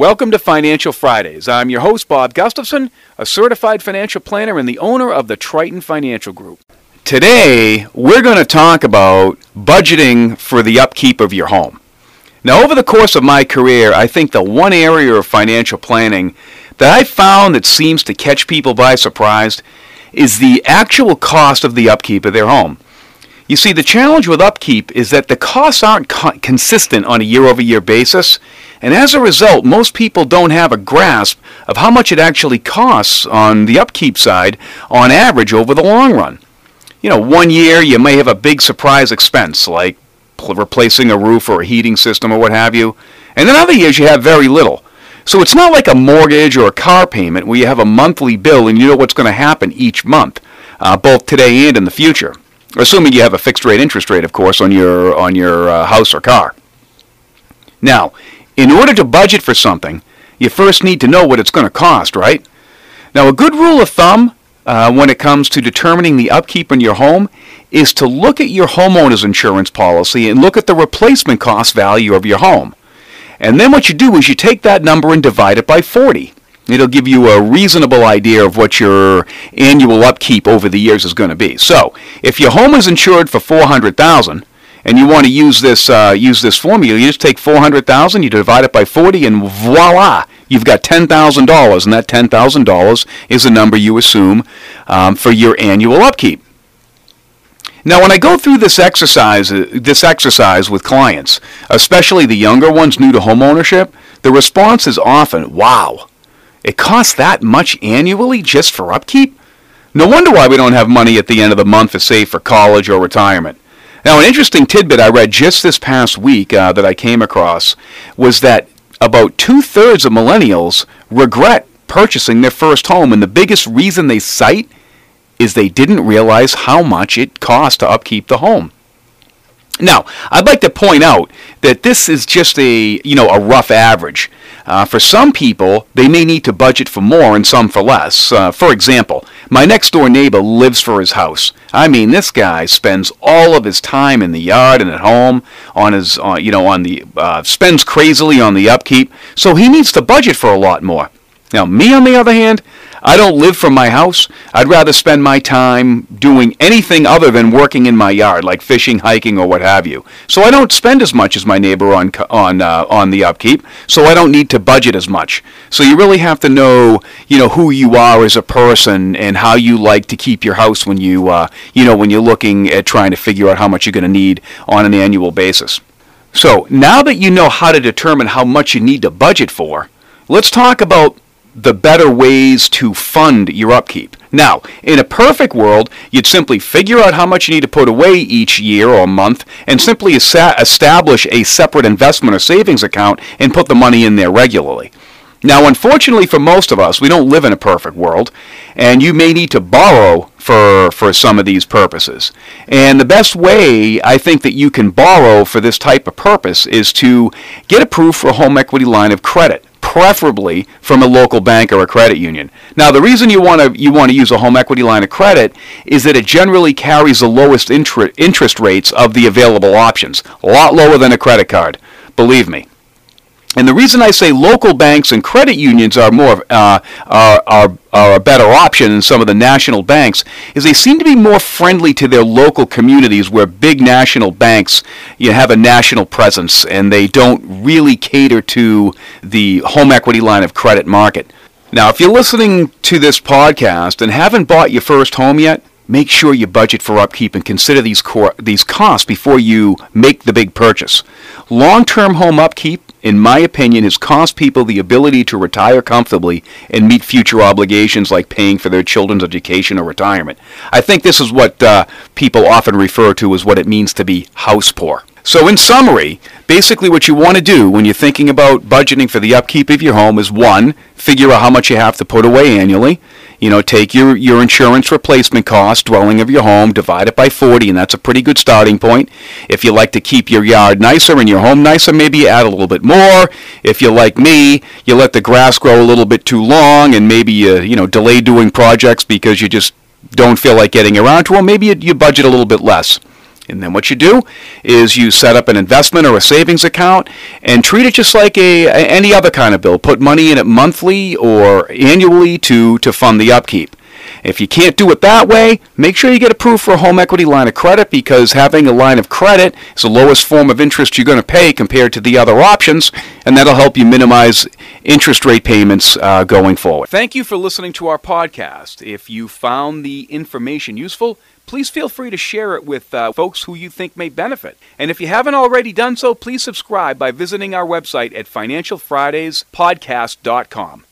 Welcome to Financial Fridays. I'm your host, Bob Gustafson, a certified financial planner and the owner of the Triton Financial Group. Today, we're going to talk about budgeting for the upkeep of your home. Now, over the course of my career, I think the one area of financial planning that I found that seems to catch people by surprise is the actual cost of the upkeep of their home. You see, the challenge with upkeep is that the costs aren't co- consistent on a year over year basis, and as a result, most people don't have a grasp of how much it actually costs on the upkeep side on average over the long run. You know, one year you may have a big surprise expense like replacing a roof or a heating system or what have you, and then other years you have very little. So it's not like a mortgage or a car payment where you have a monthly bill and you know what's going to happen each month, uh, both today and in the future. Assuming you have a fixed rate interest rate, of course, on your on your uh, house or car. Now, in order to budget for something, you first need to know what it's going to cost, right? Now, a good rule of thumb uh, when it comes to determining the upkeep in your home is to look at your homeowner's insurance policy and look at the replacement cost value of your home. And then what you do is you take that number and divide it by 40. It'll give you a reasonable idea of what your annual upkeep over the years is going to be. So, if your home is insured for 400,000, and you want to use this uh, use this formula, you just take four hundred thousand, you divide it by forty, and voila, you've got ten thousand dollars, and that ten thousand dollars is the number you assume um, for your annual upkeep. Now, when I go through this exercise, uh, this exercise with clients, especially the younger ones new to homeownership, the response is often, "Wow, it costs that much annually just for upkeep." No wonder why we don't have money at the end of the month to save for college or retirement. Now, an interesting tidbit I read just this past week uh, that I came across was that about two thirds of millennials regret purchasing their first home, and the biggest reason they cite is they didn't realize how much it cost to upkeep the home. Now, I'd like to point out that this is just a, you know, a rough average. Uh, for some people, they may need to budget for more and some for less. Uh, for example, my next door neighbor lives for his house. I mean, this guy spends all of his time in the yard and at home on his, uh, you know, on the uh, spends crazily on the upkeep. So he needs to budget for a lot more. Now, me on the other hand, I don't live from my house. I'd rather spend my time doing anything other than working in my yard, like fishing, hiking, or what have you. So I don't spend as much as my neighbor on on uh, on the upkeep. So I don't need to budget as much. So you really have to know, you know, who you are as a person and how you like to keep your house when you, uh, you know, when you're looking at trying to figure out how much you're going to need on an annual basis. So now that you know how to determine how much you need to budget for, let's talk about the better ways to fund your upkeep. Now, in a perfect world, you'd simply figure out how much you need to put away each year or month and simply establish a separate investment or savings account and put the money in there regularly. Now, unfortunately for most of us, we don't live in a perfect world, and you may need to borrow for, for some of these purposes. And the best way I think that you can borrow for this type of purpose is to get approved for a home equity line of credit preferably from a local bank or a credit union. Now, the reason you want to you want to use a home equity line of credit is that it generally carries the lowest interest rates of the available options, a lot lower than a credit card. Believe me. And the reason I say local banks and credit unions are more uh, are, are, are a better option than some of the national banks is they seem to be more friendly to their local communities where big national banks you have a national presence and they don't really cater to the home equity line of credit market. Now, if you're listening to this podcast and haven't bought your first home yet, make sure you budget for upkeep and consider these, core, these costs before you make the big purchase. Long-term home upkeep in my opinion, has cost people the ability to retire comfortably and meet future obligations like paying for their children's education or retirement. I think this is what uh, people often refer to as what it means to be house poor. So, in summary, basically what you want to do when you're thinking about budgeting for the upkeep of your home is one, figure out how much you have to put away annually. You know, take your, your insurance replacement cost, dwelling of your home, divide it by 40, and that's a pretty good starting point. If you like to keep your yard nicer and your home nicer, maybe you add a little bit more. If you're like me, you let the grass grow a little bit too long and maybe you, you know, delay doing projects because you just don't feel like getting around to them, maybe you, you budget a little bit less. And then what you do is you set up an investment or a savings account and treat it just like a, a any other kind of bill. Put money in it monthly or annually to, to fund the upkeep. If you can't do it that way, make sure you get approved for a home equity line of credit because having a line of credit is the lowest form of interest you're going to pay compared to the other options, and that'll help you minimize interest rate payments uh, going forward. Thank you for listening to our podcast. If you found the information useful, please feel free to share it with uh, folks who you think may benefit. And if you haven't already done so, please subscribe by visiting our website at financialfridayspodcast.com.